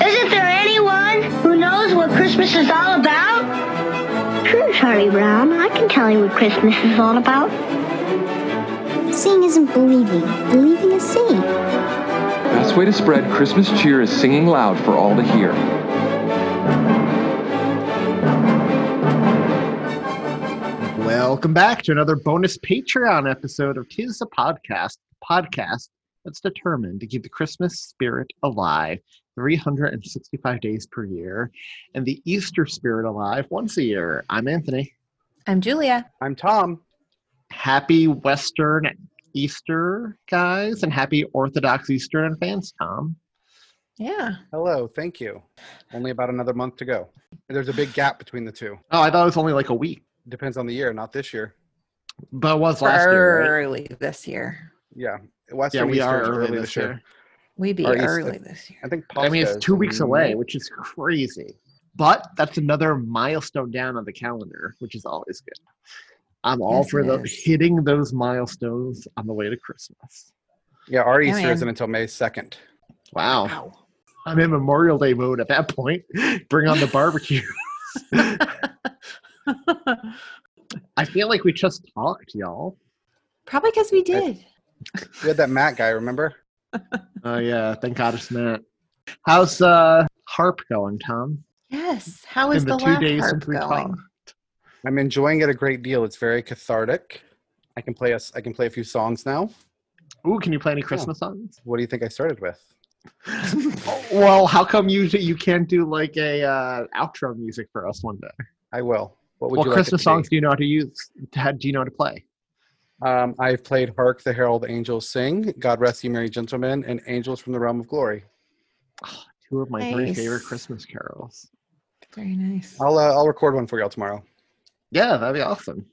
Isn't there anyone who knows what Christmas is all about? Sure, Charlie Brown. I can tell you what Christmas is all about. Seeing isn't believing. Believing is seeing. Best way to spread Christmas cheer is singing loud for all to hear. Welcome back to another bonus Patreon episode of Tis the Podcast, podcast that's determined to keep the Christmas spirit alive 365 days per year and the Easter spirit alive once a year. I'm Anthony. I'm Julia. I'm Tom. Happy Western Easter, guys, and happy Orthodox Easter and fans, Tom. Yeah. Hello, thank you. Only about another month to go. There's a big gap between the two. Oh, I thought it was only like a week, Depends on the year, not this year. but it was last year, right? early this year. Yeah. Yeah, Western we Easter are is early this year. We be Or Easter. early this year. I think I mean, Pascha it's is two weeks away, which is crazy. But that's another milestone down on the calendar, which is always good. I'm all Yes, for the hitting those milestones on the way to Christmas. Yeah, our oh, Yeah, Easter man. isn't until May 2nd. Wow. Wow. I'm in Memorial Day mode at that point. Bring on the barbecue. I feel like we just talked, y'all. Probably because we did. We had that Matt guy, remember? Oh yeah, thank God it's Matt. How's uh harp going, Tom? Yes. How is in the, the two lap days harp since we going? talked. I'm enjoying it a great deal. It's very cathartic. I can play a, s- I can play a few songs now. Ooh, can you play any Christmas songs? What do you think I started with? well, how come you you can't do like a uh, outro music for us one day? I will. What would What you like it Christmas to be? songs do you know how to use? How, do you know how to play? Um, I've played Hark the Herald Angels Sing, God Rest Ye Merry Gentlemen, and Angels from the Realm of Glory. Two of my three favorite Christmas carols. Very nice. I'll uh, I'll record one for y'all tomorrow. Yeah, that'd be awesome.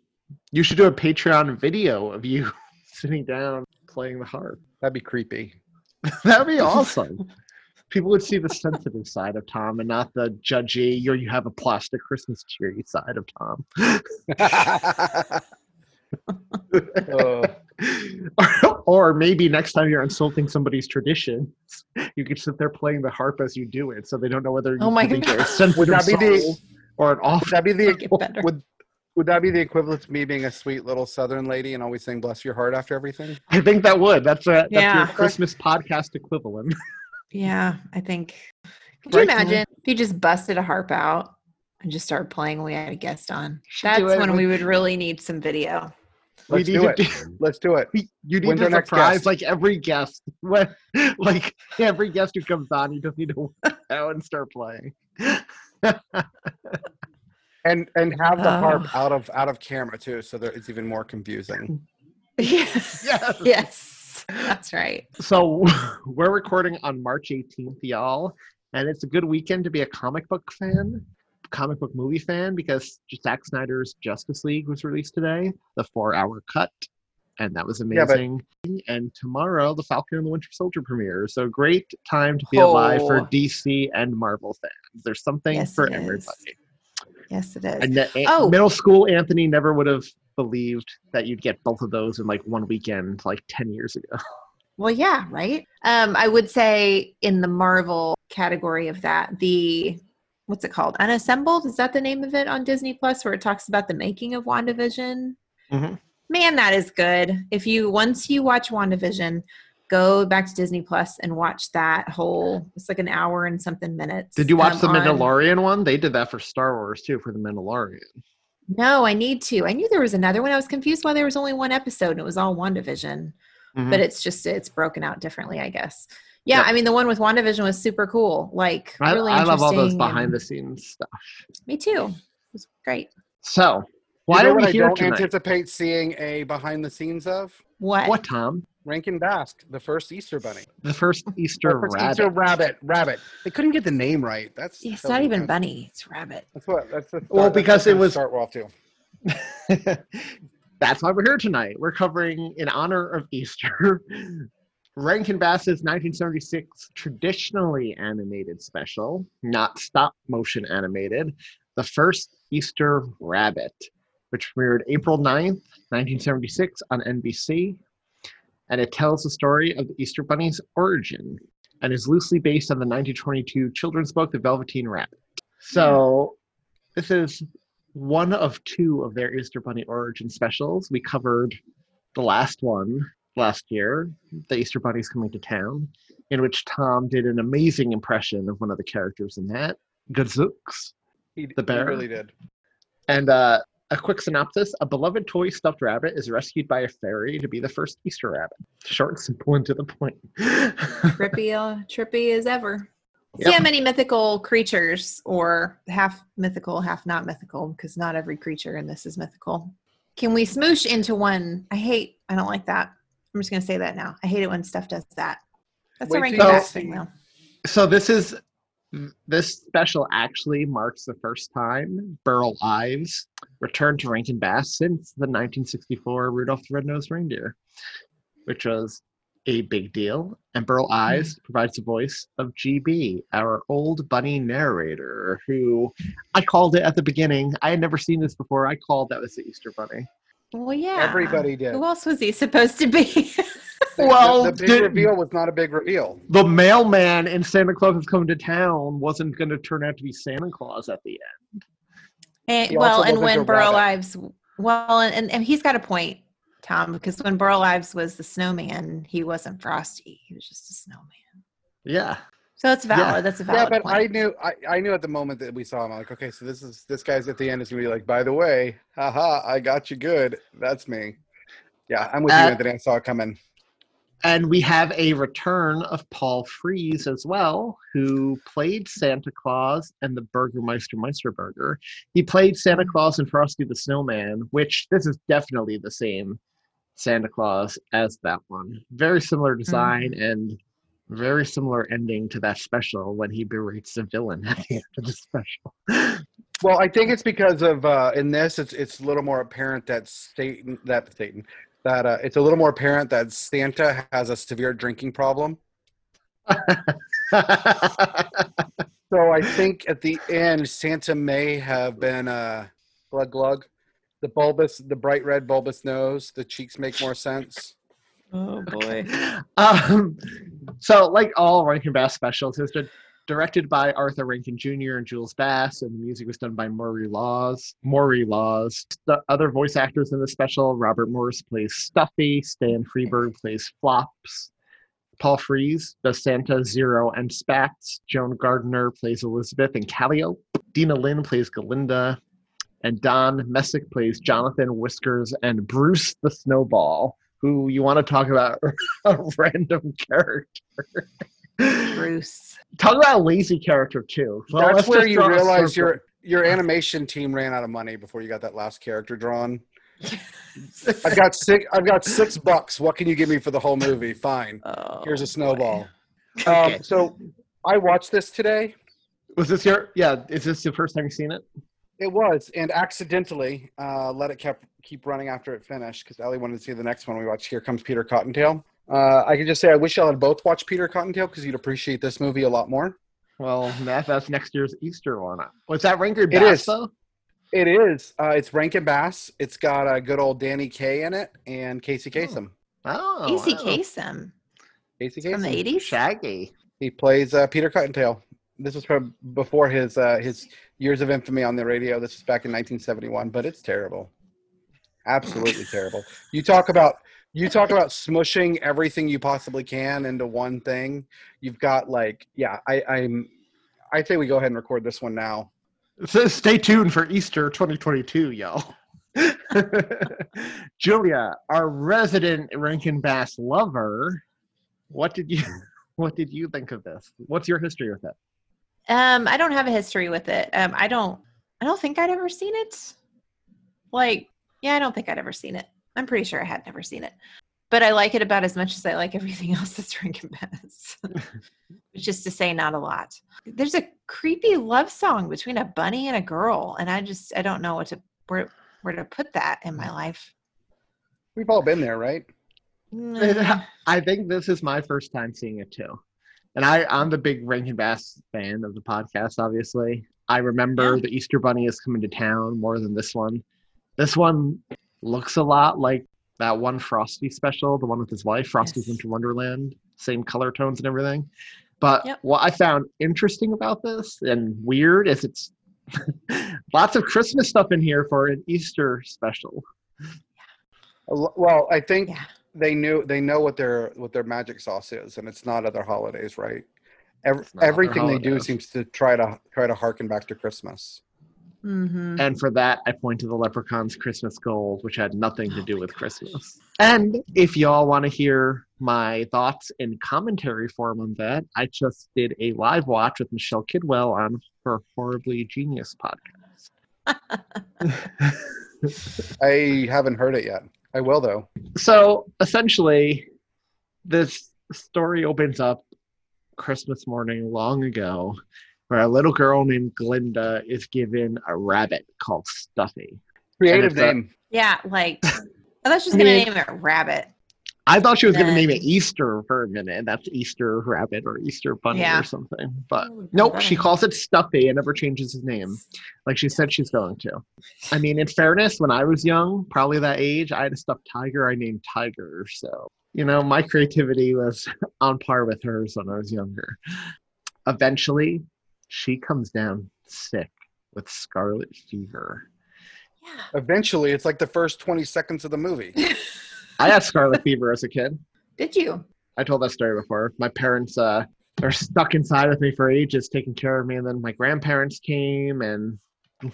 You should do a Patreon video of you sitting down playing the harp. That'd be creepy. That'd be awesome. People would see the sensitive side of Tom and not the judgy, or you have a plastic Christmas tree side of Tom. Oh. or, or maybe next time you're insulting somebody's traditions, you could sit there playing the harp as you do it, so they don't know whether you Oh my think they're a God. Would that be the- or an off. Would that be the Make would would that be the equivalent to me being a sweet little Southern lady and always saying "Bless your heart" after everything? I think that would. That's a that's Yeah. your Christmas podcast equivalent. Yeah, I think. Could Right, you imagine if you just busted a harp out and just started playing when we had a guest on? Should That's when we would really need some video. We Let's need do to it. do- Let's do it. You need When's to surprise guest? like every guest. When like every guest who comes on, you just need to walk out and start playing. And and have the Oh. harp out of out of camera too, so that it's even more confusing. yes. Yes. Yes. That's right. So we're recording on March 18th, y'all, and it's a good weekend to be a comic book fan, comic book movie fan, because Zack Snyder's Justice League was released today, the four-hour cut, and that was Yeah, but- amazing. and tomorrow, the Falcon and the Winter Soldier premiere. So great time to be alive for Oh. DC and Marvel fans. There's something Yes, for everybody. Yes, it is. And the- Oh. middle school Anthony never would have believed that you'd get both of those in like one weekend, like 10 years ago. Well, yeah, right. Um, I would say in the Marvel category of that, the what's it called? Unassembled is that the name of it on Disney Plus, where it talks about the making of WandaVision. Mhm. Man, that is good. If you once you watch WandaVision, go back to Disney Plus and watch that whole. It's like an hour and something minutes. Did you watch um, the on- Mandalorian one? They did that for Star Wars too, for the Mandalorian. No, I need to. I knew there was another one. I was confused why there was only one episode and it was all WandaVision. Mhm. but it's just it's broken out differently, I guess. Yeah, Yep. I mean the one with WandaVision was super cool. Like I, really I love all those behind the scenes stuff. Me too. It was great. So, why you know are what we I here don't tonight? anticipate seeing a behind the scenes of? What? What, Tom? Rankin Bass, the first Easter bunny. The first Easter The first rabbit. Easter rabbit. Rabbit. They couldn't get the name right. That's It's so not even weird. bunny. It's rabbit. That's what. That's the. Well, that's because the it was- start we're off to. That's why we're here tonight. We're covering, in honor of Easter, Rankin Bass's 1976 traditionally animated special, not stop motion animated, The First Easter Rabbit, which premiered April 9th, 1976 on NBC. And it tells the story of the Easter Bunny's origin and is loosely based on the 1922 children's book, The Velveteen Rabbit. So, this is one of two of their Easter Bunny origin specials. We covered the last one last year, The Easter Bunny's Coming to Town, in which Tom did an amazing impression of one of the characters in that, Gadzooks. He, The bear? he really did. And uh, a quick synopsis a beloved toy stuffed rabbit is rescued by a fairy to be the first Easter rabbit. Short and simple and to the point. Trippy, uh, trippy as ever. Yep. See how many mythical creatures, or half mythical, half not mythical, because not every creature in this is mythical. Can we smoosh into one? I hate. I don't like that. I'm just gonna say that now. I hate it when stuff does that. That's Wait a ranking you back thing, though. so this is this special actually marks the first time Burl Ives returned to Rankin Bass since the 1964 Rudolph the Red-Nosed Reindeer, which was a big deal. And Burl hmm. Ives provides the voice of GB, our old bunny narrator, who I called it at the beginning. I had never seen this before. I called that was the Easter Bunny. Well, yeah. Everybody did. Who else was he supposed to be? Well, the, the big did- reveal was not a big reveal. The mailman in Santa Claus is coming to town wasn't going to turn out to be Santa Claus at the end. Eh, and, well, and when a Burl rabbit. Ives, well, and, and he's got a point, Tom, because when Burl Ives was the snowman, he wasn't Frosty. He was just a snowman. Yeah. So it's valid. Yeah. That's a valid. Yeah, valid but point. I knew I, I knew at the moment that we saw him. I'm like, okay, so this is this guy's at the end is gonna be like, by the way, haha, I got you good. That's me. Yeah, I'm with Uh, you, Anthony. I saw it coming. And we have a return of Paul Frees as well, who played Santa Claus and the Burgermeister Meisterburger. He played Santa Claus and Frosty the Snowman, which this is definitely the same Santa Claus as that one. Very similar design and very similar ending to that special when he berates the villain at the end of the special. Well, I think it's because of uh, in this, it's it's a little more apparent that Satan that Satan that uh, it's a little more apparent that Santa has a severe drinking problem. So I think at the end, Santa may have been uh, glug glug, the bulbous, the bright red bulbous nose. The cheeks make more sense. oh boy. um, so, like all Rankin Bass specials, it's di- directed by Arthur Rankin Jr. and Jules Bass, and the music was done by Maury Laws. Maury Laws. The other voice actors in the special: Robert Morris plays Stuffy, Stan Freberg plays Flops, Paul Frees does Santa, Zero, and Spats. Joan Gardner plays Elizabeth and Calliope. Dina Lynn plays Glinda. And Don Messick plays Jonathan Whiskers and Bruce the Snowball, who you want to talk about a random character. Bruce. Talk about a lazy character too. Well, That's where you realize your your animation team ran out of money before you got that last character drawn. I've got six. I've got six bucks. What can you give me for the whole movie? Fine. Oh, Here's a snowball. Okay. Um, so I watched this today. Was this your? Yeah. Is this the first time you've seen it? It was, and accidentally uh, let it kept keep running after it finished because Ellie wanted to see the next one we watched. Here comes Peter Cottontail. Uh, I can just say I wish y'all had both watched Peter Cottontail because you'd appreciate this movie a lot more. Well, that, that's next year's Easter one. Was that Rankin Bass is. though? It is. Uh, it's Rankin Bass. It's got a good old Danny Kaye in it and Casey Kasem. Oh, Easy wow. Kasem. Casey Kasem. From the 80s? Shaggy. He plays uh, Peter Cottontail. This was from before his uh, his years of infamy on the radio. This was back in 1971, but it's terrible. Absolutely terrible. You talk about you talk about smushing everything you possibly can into one thing. You've got like yeah, I, I'm. I say we go ahead and record this one now. So stay tuned for Easter 2022, y'all. Julia, our resident Rankin Bass lover, what did you what did you think of this? What's your history with it? Um, I don't have a history with it. Um, I don't. I don't think I'd ever seen it. Like, yeah, I don't think I'd ever seen it. I'm pretty sure I had never seen it. but I like it about as much as I like everything else that's Rankin Bass. Which is to say, not a lot. There's a creepy love song between a bunny and a girl, and I just I don't know what to where where to put that in my life. We've all been there, right? Mm, I think this is my first time seeing it too. And I, I'm the big Rankin Bass fan of the podcast, obviously. I remember Yeah. the Easter Bunny is coming to town more than this one. This one looks a lot like that one Frosty special, the one with his wife, Frosty's Yes. Winter Wonderland, same color tones and everything. But Yep. what I found interesting about this and weird is it's lots of Christmas stuff in here for an Easter special. A lo- Well, I think Yeah. They knew they know what their what their magic sauce is, and it's not other holidays, right? Ev- It's not other everything they do seems to try to try to harken back to Christmas. mhm. And for that, I point to the Leprechaun's Christmas Gold, which had nothing to Oh do my with gosh. Christmas. And if y'all want to hear my thoughts in commentary form on that, I just did a live watch with Michelle Kidwell on her Horribly Genius podcast. I haven't heard it yet. I will though. so essentially, this story opens up Christmas morning long ago, where a little girl named Glinda is given a rabbit called Stuffy. Creative it's a- name. Yeah, like I thought she was gonna I mean- name it Rabbit. I thought she was going to name it Easter for a minute. and That's Easter Rabbit or Easter Bunny Yeah. or something. But Oh, nope, she calls it Stuffy and never changes his name, like she said she's going to. I mean, in fairness, when I was young, probably that age, I had a stuffed tiger I named Tiger. So you know, my creativity was on par with hers when I was younger. Eventually, she comes down sick with scarlet fever. Yeah. Eventually, it's like the first twenty seconds of the movie. I had scarlet fever as a kid. Did you? I told that story before. My parents uh are stuck inside with me for ages, taking care of me, and then my grandparents came and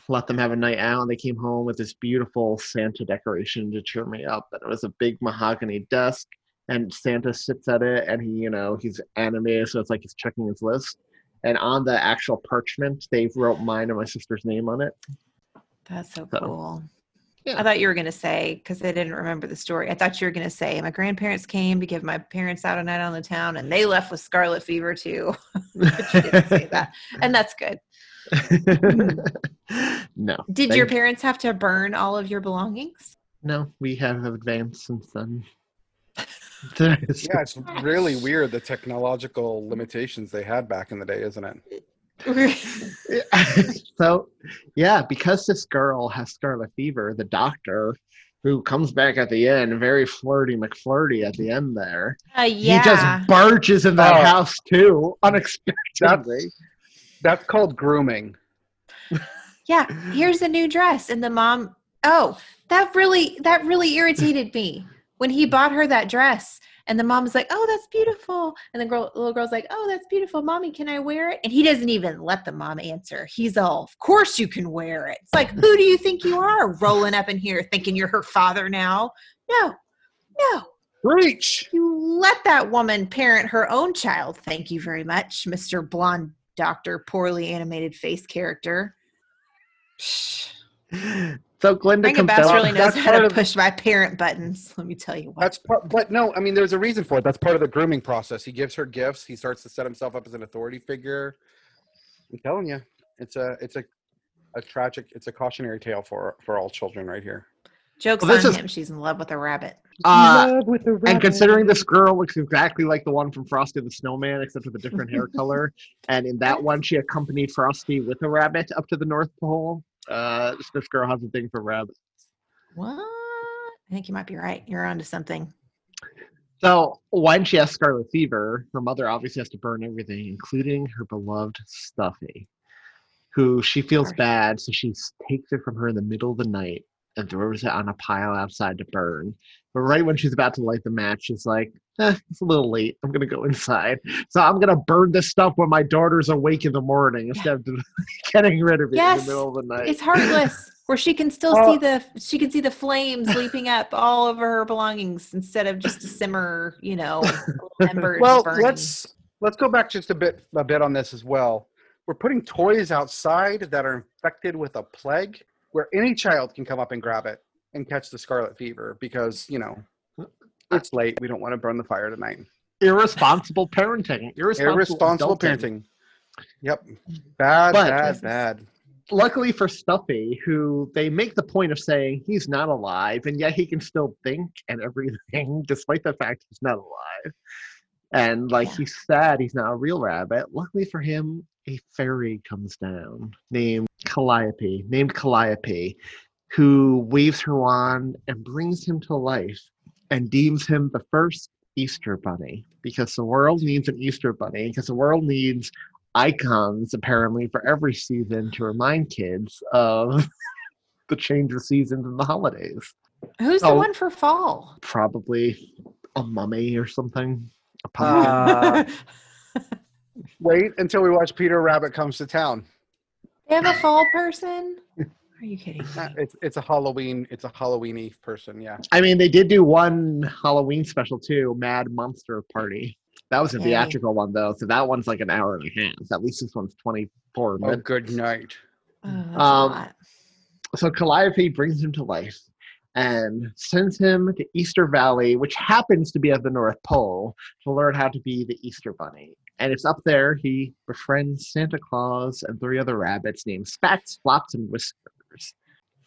let them have a night out. And they came home with this beautiful Santa decoration to cheer me up. And it was a big mahogany desk, and Santa sits at it, and he, you know, he's animated, so it's like he's checking his list. And on the actual parchment, they wrote mine and my sister's name on it. That's so So, cool. Yeah. I thought you were going to say, because I didn't remember the story, I thought you were going to say, my grandparents came to give my parents out a night on the town and they left with scarlet fever too. but you didn't say that. And that's good. no. Did your thank- parents have to burn all of your belongings? No, we have advanced since then. There's- yeah, it's really weird the technological limitations they had back in the day, isn't it? so yeah because this girl has scarlet fever the doctor who comes back at the end very flirty mcflirty at the end there Uh, he just barges in that Oh. house too unexpectedly That's called grooming. yeah. Here's a new dress. And the mom, oh, that really, that really irritated me when he bought her that dress. And the mom was like, "Oh, that's beautiful," and the girl, little girl's like, "Oh, that's beautiful, mommy. Can I wear it?" And he doesn't even let the mom answer. He's all, "Of course you can wear it." It's like, who do you think you are, rolling up in here thinking you're her father now? No, no. Preach. You let that woman parent her own child. Thank you very much, Mister Blonde Doctor, poorly animated face character. Psh. so glinda Rankin comes Bass down really knows That's how part to of- push my parent buttons. Let me tell you what. That's part, but no, I mean, there's a reason for it. That's part of the grooming process. He gives her gifts. He starts to set himself up as an authority figure. I'm telling you, it's a, it's a, a tragic, it's a cautionary tale for for all children right here. Joke's Well, on is- him. She's in love with a rabbit. uh, and considering this girl looks exactly like the one from Frosty the Snowman, except with a different hair color, and in that one she accompanied Frosty with a rabbit up to the North Pole. Uh, this girl has a thing for rabbits. What? I think you might be right. You're onto something. So when she has scarlet fever, her mother obviously has to burn everything, including her beloved Stuffy, who she feels bad, so she takes it from her in the middle of the night and throws it on a pile outside to burn. But right when she's about to light the match, she's like, eh, it's a little late. I'm gonna go inside. So I'm gonna burn this stuff when my daughter's awake in the morning instead of getting rid of it in the middle of the night. It's heartless. Where she can still Oh. see the she can see the flames leaping up all over her belongings instead of just a simmer, you know, little embers Well, burning. let's let's go back just a bit a bit on this as well. We're putting toys outside that are infected with a plague, where any child can come up and grab it and catch the scarlet fever because you know uh, It's late. We don't want to burn the fire tonight. Irresponsible parenting. Irresponsible, Irresponsible parenting. Yep. Bad, But- bad, bad. Luckily for Stuffy, who they make the point of saying he's not alive, and yet he can still think and everything, despite the fact he's not alive. And like he's sad he's not a real rabbit. Luckily for him, a fairy comes down named Calliope, named Calliope, who waves her wand and brings him to life and deems him the first Easter bunny because the world needs an Easter bunny because the world needs icons apparently for every season to remind kids of the change of seasons and the holidays. Who's the Oh. one for fall? Probably a mummy or something. A pumpkin. Uh, wait until we watch Peter Rabbit Comes to Town. They have a fall person? Are you kidding? Uh, It's it's a Halloween. It's a Halloweeny person. Yeah. I mean, they did do one Halloween special too, Mad Monster Party. That was a Yay. theatrical one though, so that one's like an hour and a half. At least this one's twenty four minutes. good night. Oh, Um, so Calliope brings him to life and sends him to Easter Valley, which happens to be at the North Pole, to learn how to be the Easter Bunny. And it's up there he befriends Santa Claus and three other rabbits named Spats, Flops, and Whiskers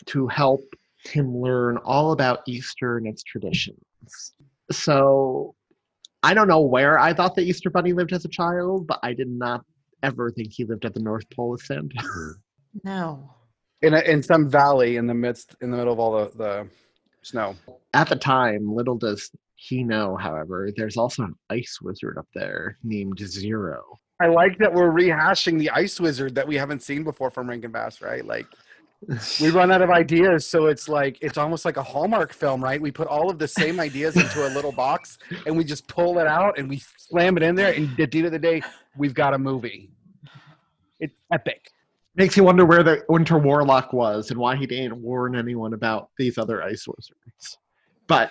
to help him learn all about Easter and its traditions. So I don't know where I thought the Easter Bunny lived as a child, but I did not ever think he lived at the North Pole with Santa. Mm-hmm. No. In a, in some valley in the midst in the middle of all the, the snow. At the time, little does he know, however, there's also an ice wizard up there named Zero. I like that we're rehashing the Ice Wizard that we haven't seen before from Rankin Bass, right? Like we run out of ideas, so it's like it's almost like a Hallmark film, right? We put all of the same ideas into a little box and we just pull it out and we slam it in there, and at the end of the day, we've got a movie. It's epic. Makes you wonder where the Winter Warlock was and why he didn't warn anyone about these other ice wizards. But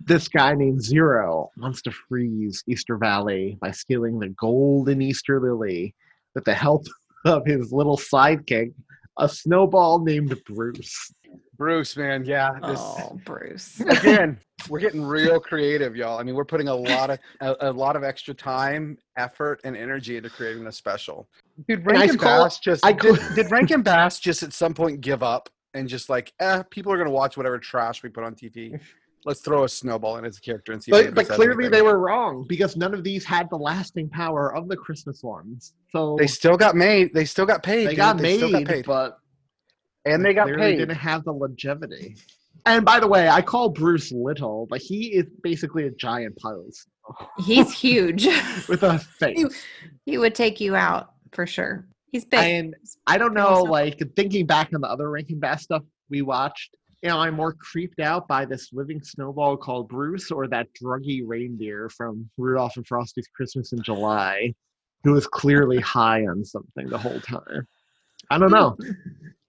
this guy named Zero wants to freeze Easter Valley by stealing the golden Easter lily with the help of his little sidekick, a snowball named Bruce. Bruce, man, yeah. This, Oh, Bruce. again, we're getting real creative, y'all. I mean, we're putting a lot of a, a lot of extra time, effort, and energy into creating this special. Dude, And I Rankin call- Bass just I did, call- did Rankin Bass just at some point give up and just like, eh, people are gonna watch whatever trash we put on TV. Let's throw a snowball in as a character and see. if But, anybody but says clearly they were wrong because none of these had the lasting power of the Christmas ones. So They still got made. They still got paid. they dude. got, They still made, got paid, but and they got paid. didn't have the longevity. And by the way, I call Bruce little, but he is basically a giant pile of snow He's huge. with a face. he would take you out for sure. He's big. And I don't know, like thinking back on the other Rankin Bass stuff we watched, you know, I'm more creeped out by this living snowball called Bruce or that druggy reindeer from Rudolph and Frosty's Christmas in July, who was clearly high on something the whole time. I don't know.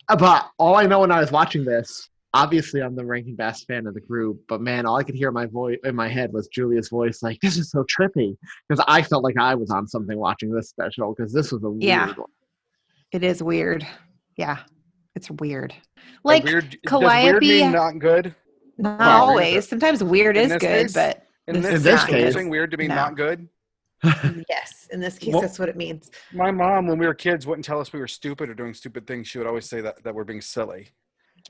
Uh, but all I know when I was watching this, obviously I'm the Rankin Bass fan of the group, but man, all I could hear in my voice in my head was Julia's voice, like, this is so trippy. Because I felt like I was on something watching this special, because this was a Yeah. weird one. it is weird. Yeah. It's weird. Like weird, does weird Calliope, mean not good? not Well, always. Sometimes weird in is good, case- but In This this, this case, case- weird to be No. not good. yes, in this case, Well- that's what it means. My mom, when we were kids, wouldn't tell us we were stupid or doing stupid things. She would always say that, that we're being silly.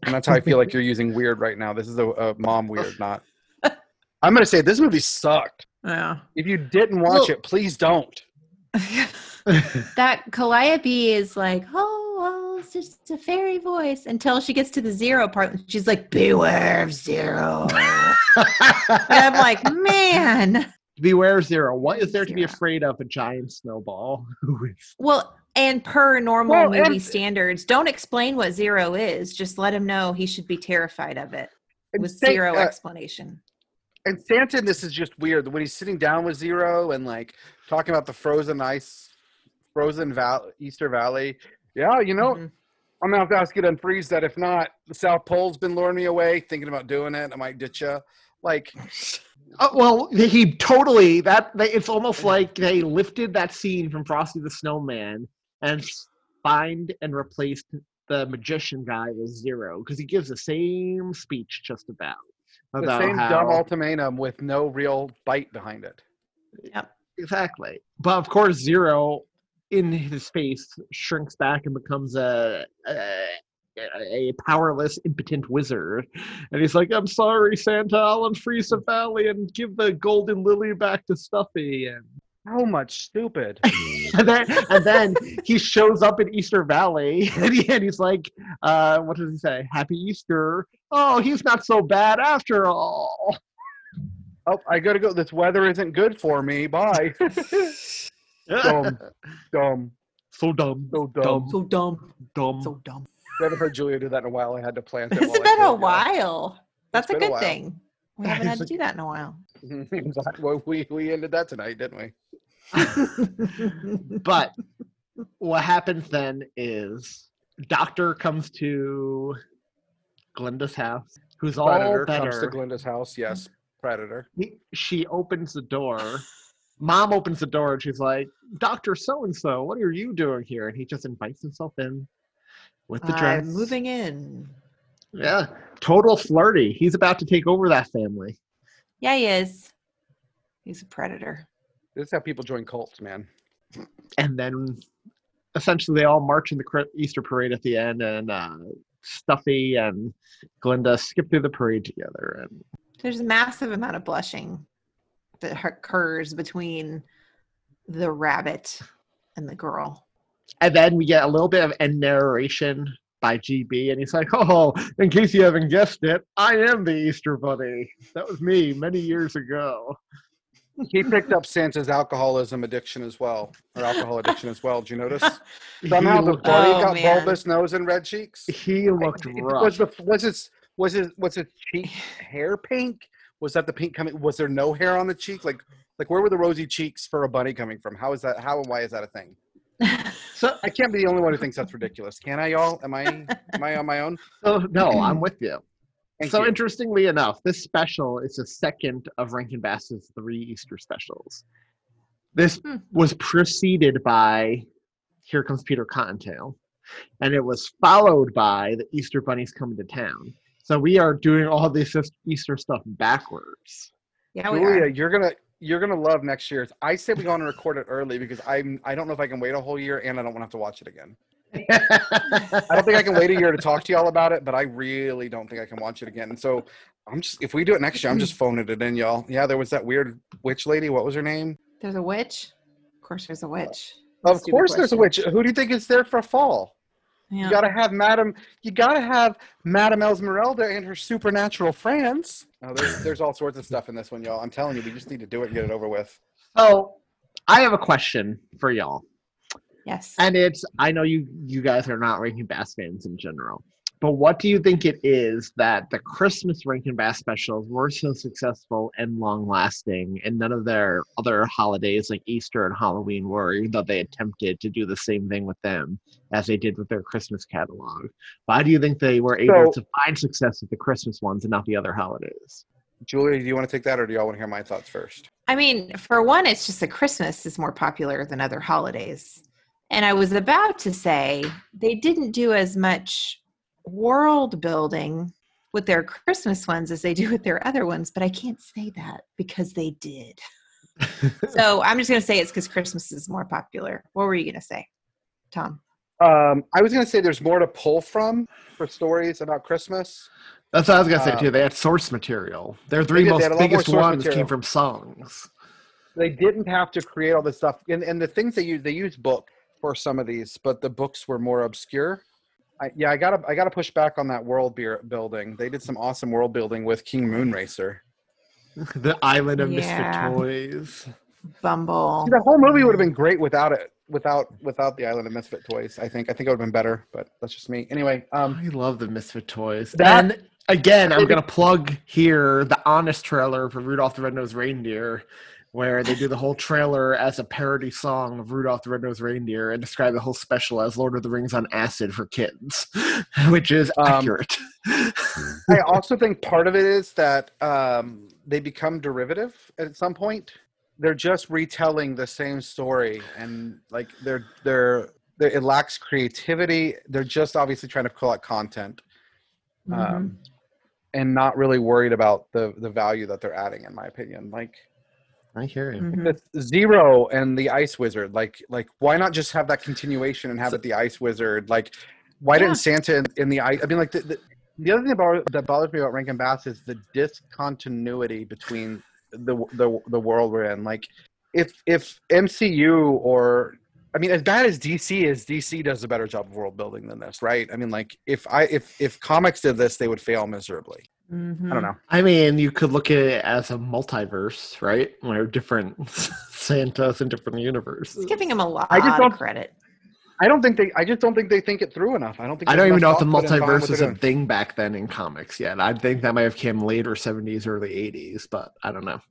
And that's how I feel like you're using weird right now. This is a, a mom weird, not. I'm going to say this movie sucked. Yeah. If you didn't watch Well- it, please don't. that Calliope is like, oh, well, it's just a fairy voice until she gets to the zero part. And she's like, beware of zero. and I'm like, man. Beware of zero. What is there to be afraid of? A giant snowball. Well, and per normal Well, movie and- standards, don't explain what zero is. Just let him know he should be terrified of it with say- zero uh, explanation. and Santa, this is just weird. When he's sitting down with Zero and like talking about the frozen ice, frozen val- Easter Valley. Yeah, you know, Mhm. I'm gonna have to ask you to unfreeze that. If not, the South Pole's been luring me away. Thinking about doing it, I might ditch you. Like, Oh, well, he totally that. They, it's almost like they lifted that scene from Frosty the Snowman and find and replaced the magician guy with Zero because he gives the same speech just about. The same how, dumb ultimatum with no real bite behind it. Yep. exactly. But of course, Zero in his face shrinks back and becomes a, a a powerless, impotent wizard, and he's like, "I'm sorry, Santa. I'll unfreeze the valley and give the golden lily back to Stuffy." And How much stupid. and then and then he shows up in Easter Valley and, he, and he's like, uh, what does he say? Happy Easter. Oh, he's not so bad after all. oh, I gotta go. This weather isn't good for me. Bye. dumb, dumb, So dumb. so dumb. So dumb. Dumb. So dumb. Haven't heard Julia do that in a while. I had to plant it. It's while been a yeah. while. That's a a good while. thing. We haven't had to do that in a while. Mm-hmm. well, we we ended that tonight, didn't we? but what happens then is Doctor comes to Glinda's house, who's all better. comes to Glinda's house. Yes, Predator. he, she opens the door. Mom opens the door and she's like, Doctor So and so, what are you doing here? And he just invites himself in with the dress. I'm moving in. Yeah, total flirty. He's about to take over that family. Yeah, he is. He's a predator. This is how people join cults, man. And then essentially they all march in the Easter parade at the end, and uh, Stuffy and Glinda skip through the parade together. And There's a massive amount of blushing that occurs between the rabbit and the girl. and then we get a little bit of end narration by GB, and he's like, "Oh, in case you haven't guessed it, I am the Easter Bunny. That was me many years ago." He picked up Santa's alcoholism addiction as well, or alcohol addiction as well. Did you notice? Somehow he, the bunny Oh, got man. bulbous nose and red cheeks. he looked rough. Was the was his was his was his cheek hair pink? Was that the pink coming? Was there no hair on the cheek? Like like where were the rosy cheeks for a bunny coming from? How is that? How and why is that a thing? so, I can't be the only one who thinks that's ridiculous. Can I, y'all? Am I am I on my own? so no, I'm with you. Thank so you. interestingly enough, this special is the second of Rankin Bass's three Easter specials. This Hmm. was preceded by Here Comes Peter Cottontail, and it was followed by the Easter Bunny's Coming to Town. So we are doing all this Easter stuff backwards. Yeah, we Julia, are. you're gonna you're gonna love next year's. I say we go on and record it early because I'm I don't know if I can wait a whole year and I don't want to have to watch it again. I don't think I can wait a year to talk to y'all about it, but I really don't think I can watch it again. And so I'm just if we do it next year, I'm just phoning it in, y'all. Yeah, there was that weird witch lady. What was her name? There's a witch. Of course, there's a witch. Of Stupid course, there's a witch. Who do you think is there for fall? Yeah. You gotta have Madame. You gotta have Madame Esmeralda and her supernatural friends. Oh, there's there's all sorts of stuff in this one, y'all. I'm telling you, we just need to do it and get it over with. So I have a question for y'all. yes. And it's I know you you guys are not Rankin Bass fans in general, but what do you think it is that the Christmas Rankin Bass specials were so successful and long lasting, and none of their other holidays like Easter and Halloween were, even though they attempted to do the same thing with them as they did with their Christmas catalog? Why do you think they were able So- to find success with the Christmas ones and not the other holidays? Julia, do you want to take that, or do y'all want to hear my thoughts first? I mean, for one, it's just that Christmas is more popular than other holidays. And I was about to say they didn't do as much world building with their Christmas ones as they do with their other ones, but I can't say that because they did. so I'm just going to say it's because Christmas is more popular. What were you going to say, Tom? Um, I was gonna say there's more to pull from for stories about Christmas. That's what I was gonna say Um, too. They had source material. Their three most had a lot more biggest ones material. came from songs. They didn't have to create all this stuff, and, and the things they use, they use book for some of these, but the books were more obscure. I, yeah, I gotta I gotta push back on that world beer building. They did some awesome world building with King Moonracer. the island of Yeah. misfit toys. Bumble. See, the whole movie would have been great without it, without without the Island of Misfit Toys. I think I think it would have been better, but that's just me. Anyway, um, I love the misfit toys. That- and again, I'm gonna plug here the honest trailer for Rudolph the Red-Nosed Reindeer, where they do the whole trailer as a parody song of Rudolph the Red-Nosed Reindeer and describe the whole special as Lord of the Rings on acid for kids, which is Um, accurate. I also think part of it is that um, they become derivative at some point. They're just retelling the same story, and like they're they're, they're it lacks creativity. They're just obviously trying to collect content. Mhm. Um, and not really worried about the the value that they're adding. In my opinion, like I hear you. Mhm. Zero and the Ice Wizard, like like why not just have that continuation and have it the Ice Wizard? Like why Yeah. didn't Santa in, in the ice? I mean, like the, the, the other thing about, that bothers me about Rankin Bass is the discontinuity between the the the world we're in. Like if if MCU or I mean, as bad as DC is, DC does a better job of world building than this, right? I mean, like if I if if comics did this, they would fail miserably. Mhm. I don't know. I mean, you could look at it as a multiverse, right? Where different Santas in different universes. It's giving him a lot I just don't- credit. I don't think they. I just don't think they think it through enough. I don't think. I don't even know if the thought put in behind multiverse what was a thing back then in comics yet. I think that might have came later 70s, early 80s, but I don't know.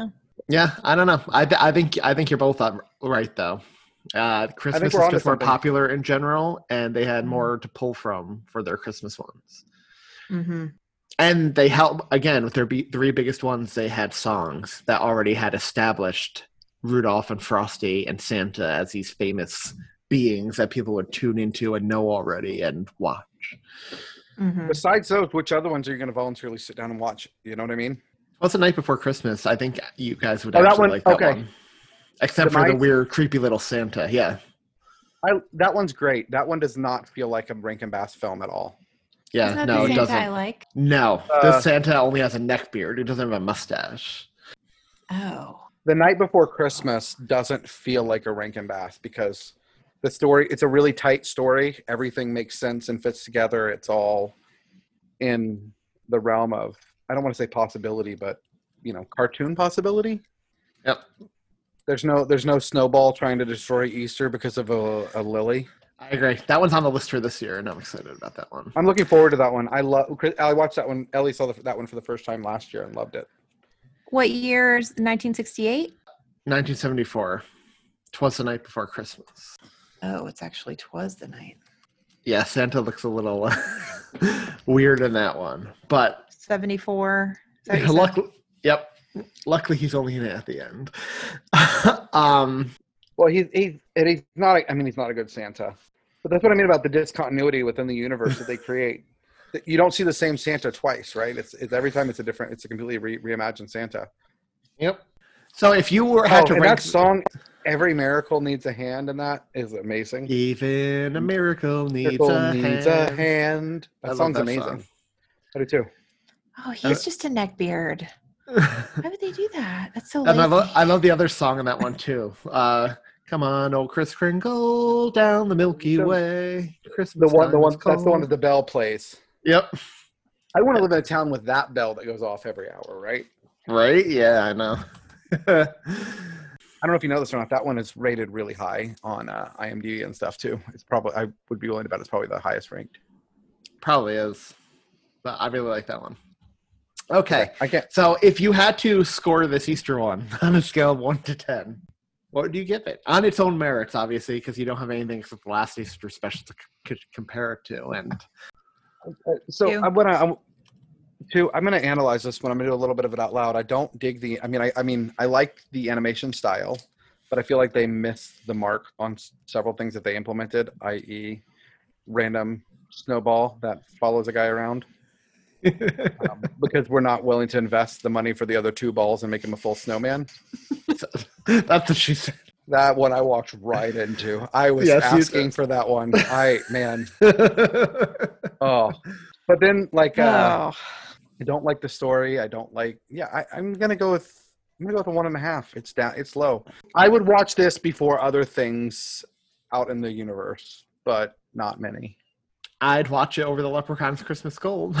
Oh. Yeah, I don't know. I, th- I think I think you're both right though. Uh, Christmas is just more something. popular in general, and they Mm-hmm. had more to pull from for their Christmas ones. hmm And they help again with their be- three biggest ones. They had songs that already had established Rudolph and Frosty and Santa as these famous beings that people would tune into and know already and watch. hmm Besides those, which other ones are you going to voluntarily sit down and watch? You know what I mean? What's the night before Christmas? I think you guys would Oh, that actually one? like that Okay. one. Except The for the weird, creepy little Santa. Yeah. I that one's great. That one does not feel like a Rankin Bass film at all. Yeah. Isn't that No, the it Santa I doesn't. I like? No. Uh, this Santa only has a neck beard. He doesn't have a mustache. Oh. The Night Before Christmas doesn't feel like a Rankin Bass because the story it's a really tight story. Everything makes sense and fits together. It's all in the realm of I don't want to say possibility, but you know, cartoon possibility. Yep. There's no there's no snowball trying to destroy Easter because of a, a lily. I agree. That one's on the list for this year, and I'm excited about that one. I'm looking forward to that one. I love. I watched that one. Ellie saw the, that one for the first time last year and loved it. What year's 1968? 1974. Twas the night before Christmas. Oh, it's actually twas the night. Yeah, Santa looks a little weird in that one, but 74. Is that what you said? luckily, yep. Luckily, he's only in it at the end. um, Well, he's he's and he's not. I mean, he's not a good Santa. But that's what I mean about the discontinuity within the universe that they create. You don't see the same Santa twice, right? It's, it's every time it's a different. It's a completely re- reimagined Santa. yep. So if you were Oh, had to and rank that song, "Every Miracle Needs a Hand," and that is amazing. even a miracle needs, Miracle a, needs hand. a hand. That love song's that amazing. song. I do too. Oh, he's just a neck beard. Why would they do that? That's so And I, lazy. lo- I love the other song in that one too. Uh, Come on, old Chris Kringle, down the Milky The- Way. The Christmas one, the one, that's the one that the bell plays. Yep. I want to live in a town with that bell that goes off every hour, right? Right? Yeah, I know. I don't know if you know this or not. That one is rated really high on uh, IMDb and stuff too. It's probably I would be willing to bet it's probably the highest ranked. Probably is. But I really like that one. Okay. I can't. So if you had to score this Easter one on a scale of one to ten, what would you give it? On its own merits, obviously, because you don't have anything except the last Easter special to c- c- compare it to. And Uh, so Two. I'm gonna I'm, two. I'm gonna analyze this one. I'm gonna do a little bit of it out loud. I don't dig the. I mean, I I mean, I like the animation style, but I feel like they missed the mark on s- several things that they implemented, i.e., random snowball that follows a guy around. Um, because we're not willing to invest the money for the other two balls and make him a full snowman. that's what she said. That one I walked right into. I was Yes, asking for that one. I man. Oh, but then like uh, oh. I don't like the story. I don't like. Yeah, I, I'm gonna go with. I'm gonna go with a one and a half. It's down. It's low. I would watch this before other things out in the universe, but not many. I'd watch it over the Leprechaun's Christmas Gold.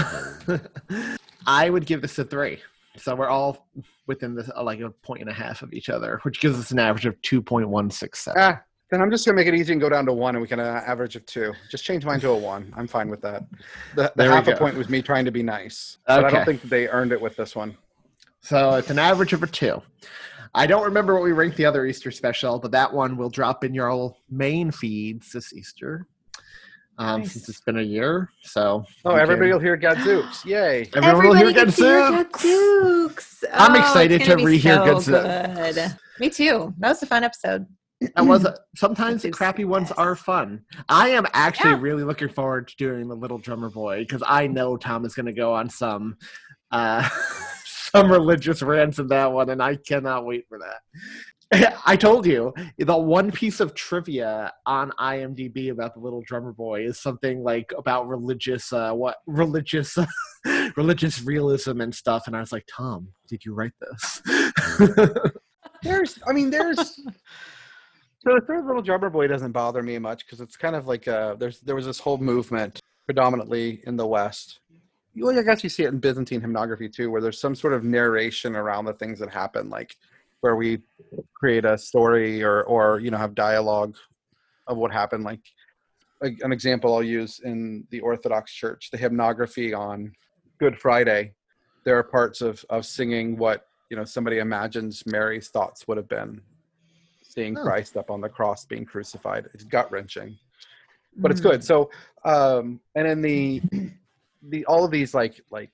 I would give this a three. So we're all within this uh, like a point and a half of each other, which gives us an average of two point one six seven. Ah, then I'm just gonna make it easy and go down to one, and we can uh, average of two. Just change mine to a one. I'm fine with that. The, the half a point was me trying to be nice, but I don't think they earned it with this one. So it's an average of a two. I don't remember what we ranked the other Easter special, but that one will drop in your main feeds this Easter. Um, Nice. Since it's been a year, so Oh, everybody can- will hear Gadzooks! Yay! everyone will hear Everybody gets hear Gadzooks. Gadzooks. I'm Oh, excited gonna to be rehear so Gadzooks. good. Me too. That was a fun episode. That was sometimes the crappy ones are fun. I am actually Yeah. really looking forward to doing the Little Drummer Boy because I know Tom is going to go on some uh, some religious rants in that one, and I cannot wait for that. I told you the one piece of trivia on IMDb about the Little Drummer Boy is something like about religious uh, what religious religious realism and stuff, and I was like, Tom, did you write this? There's, I mean, there's. So the third little drummer boy doesn't bother me much because it's kind of like uh there's there was this whole movement predominantly in the West. Well, I guess you see it in Byzantine hymnography too, where there's some sort of narration around the things that happen, like where we create a story or or you know have dialogue of what happened. Like an example I'll use in the Orthodox Church, the hymnography on Good Friday. There are parts of of singing what you know somebody imagines Mary's thoughts would have been seeing Oh. Christ up on the cross being crucified. It's gut wrenching, but it's Mm. good. So, um, and in the the all of these like like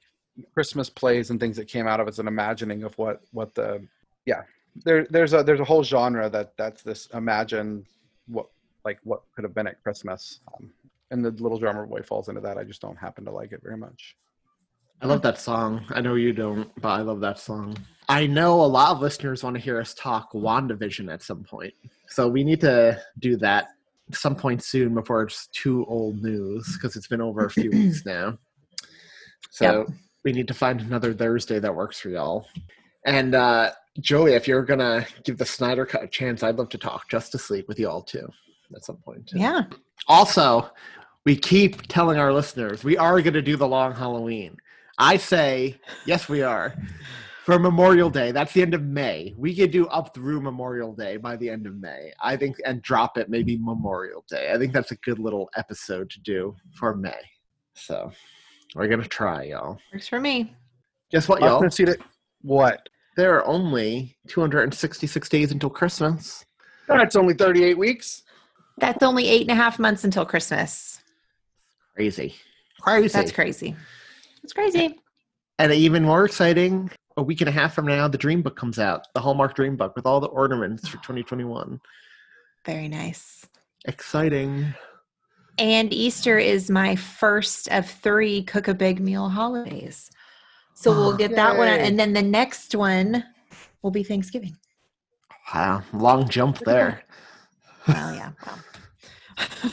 Christmas plays and things that came out of it's an imagining of what what the yeah there there's a there's a whole genre that that's this imagine what like what could have been at Christmas. Um, and the Little Drummer Boy falls into that. I just don't happen to like it very much. I love that song. I know you don't, but I love that song. I know a lot of listeners want to hear us talk WandaVision at some point. So we need to do that some point soon before it's too old news because it's been over a few weeks now. So we need to find another Thursday that works for y'all. And uh, Joey, if you're going to give the Snyder Cut a chance, I'd love to talk Justice League with y'all too at some point. too. Yeah. Also, we keep telling our listeners we are going to do the long Halloween. I say, yes, we are. For Memorial Day, that's the end of May. We could do up through Memorial Day by the end of May. I think, and drop it maybe Memorial Day. I think that's a good little episode to do for May. So we're going to try, y'all. Works for me. Guess what, I'm y'all? gonna see that. What? There are only 266 days until Christmas. That's only 38 weeks. That's only eight and a half months until Christmas. Crazy. Crazy. That's crazy. It's crazy. And even more exciting, a week and a half from now, the Dream Book comes out, the Hallmark Dream Book with all the ornaments for 2021. Very nice. Exciting. And Easter is my first of three cook a big meal holidays. So we'll get that one. And then the next one will be Thanksgiving. Wow, long jump there. Well, yeah. Well.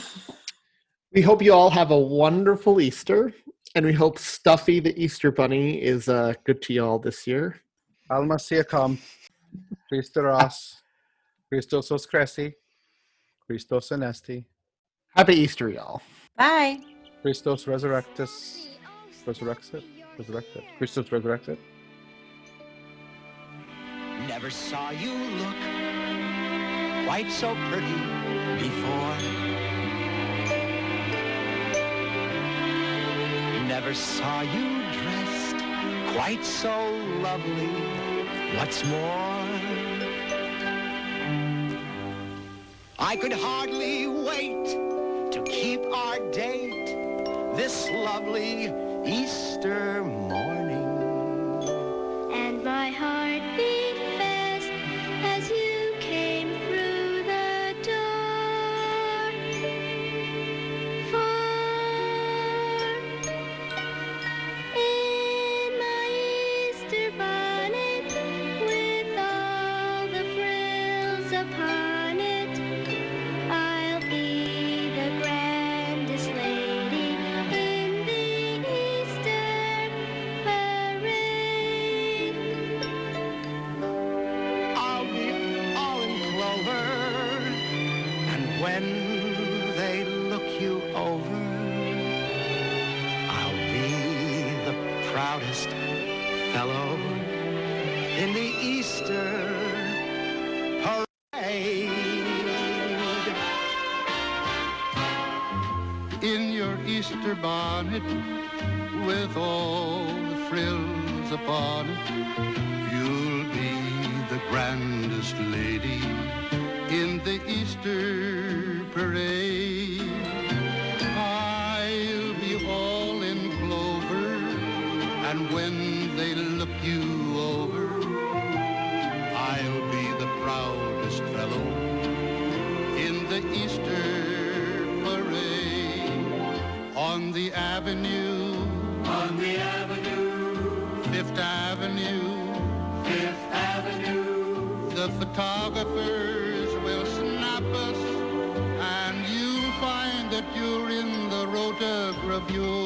We hope you all have a wonderful Easter, and we hope Stuffy the Easter Bunny is uh, good to y'all this year. Alma siacum, Christo ras, Christos os cresci, Christos anesti, Happy Easter, y'all. Bye. Christos resurrectus, resurrexit, resurrected, Christos resurrected. Never saw you look quite so pretty before. Never saw you dressed quite so lovely. What's more, I could hardly wait to keep our date this lovely Easter morning. upon it, you'll be the grandest lady in the Easter parade. I'll be all in clover, and when they look you over, I'll be the proudest fellow in the Easter parade on the avenue Fifth Avenue. Fifth Avenue, The photographers will snap us, and you'll find that you're in the rotogravure.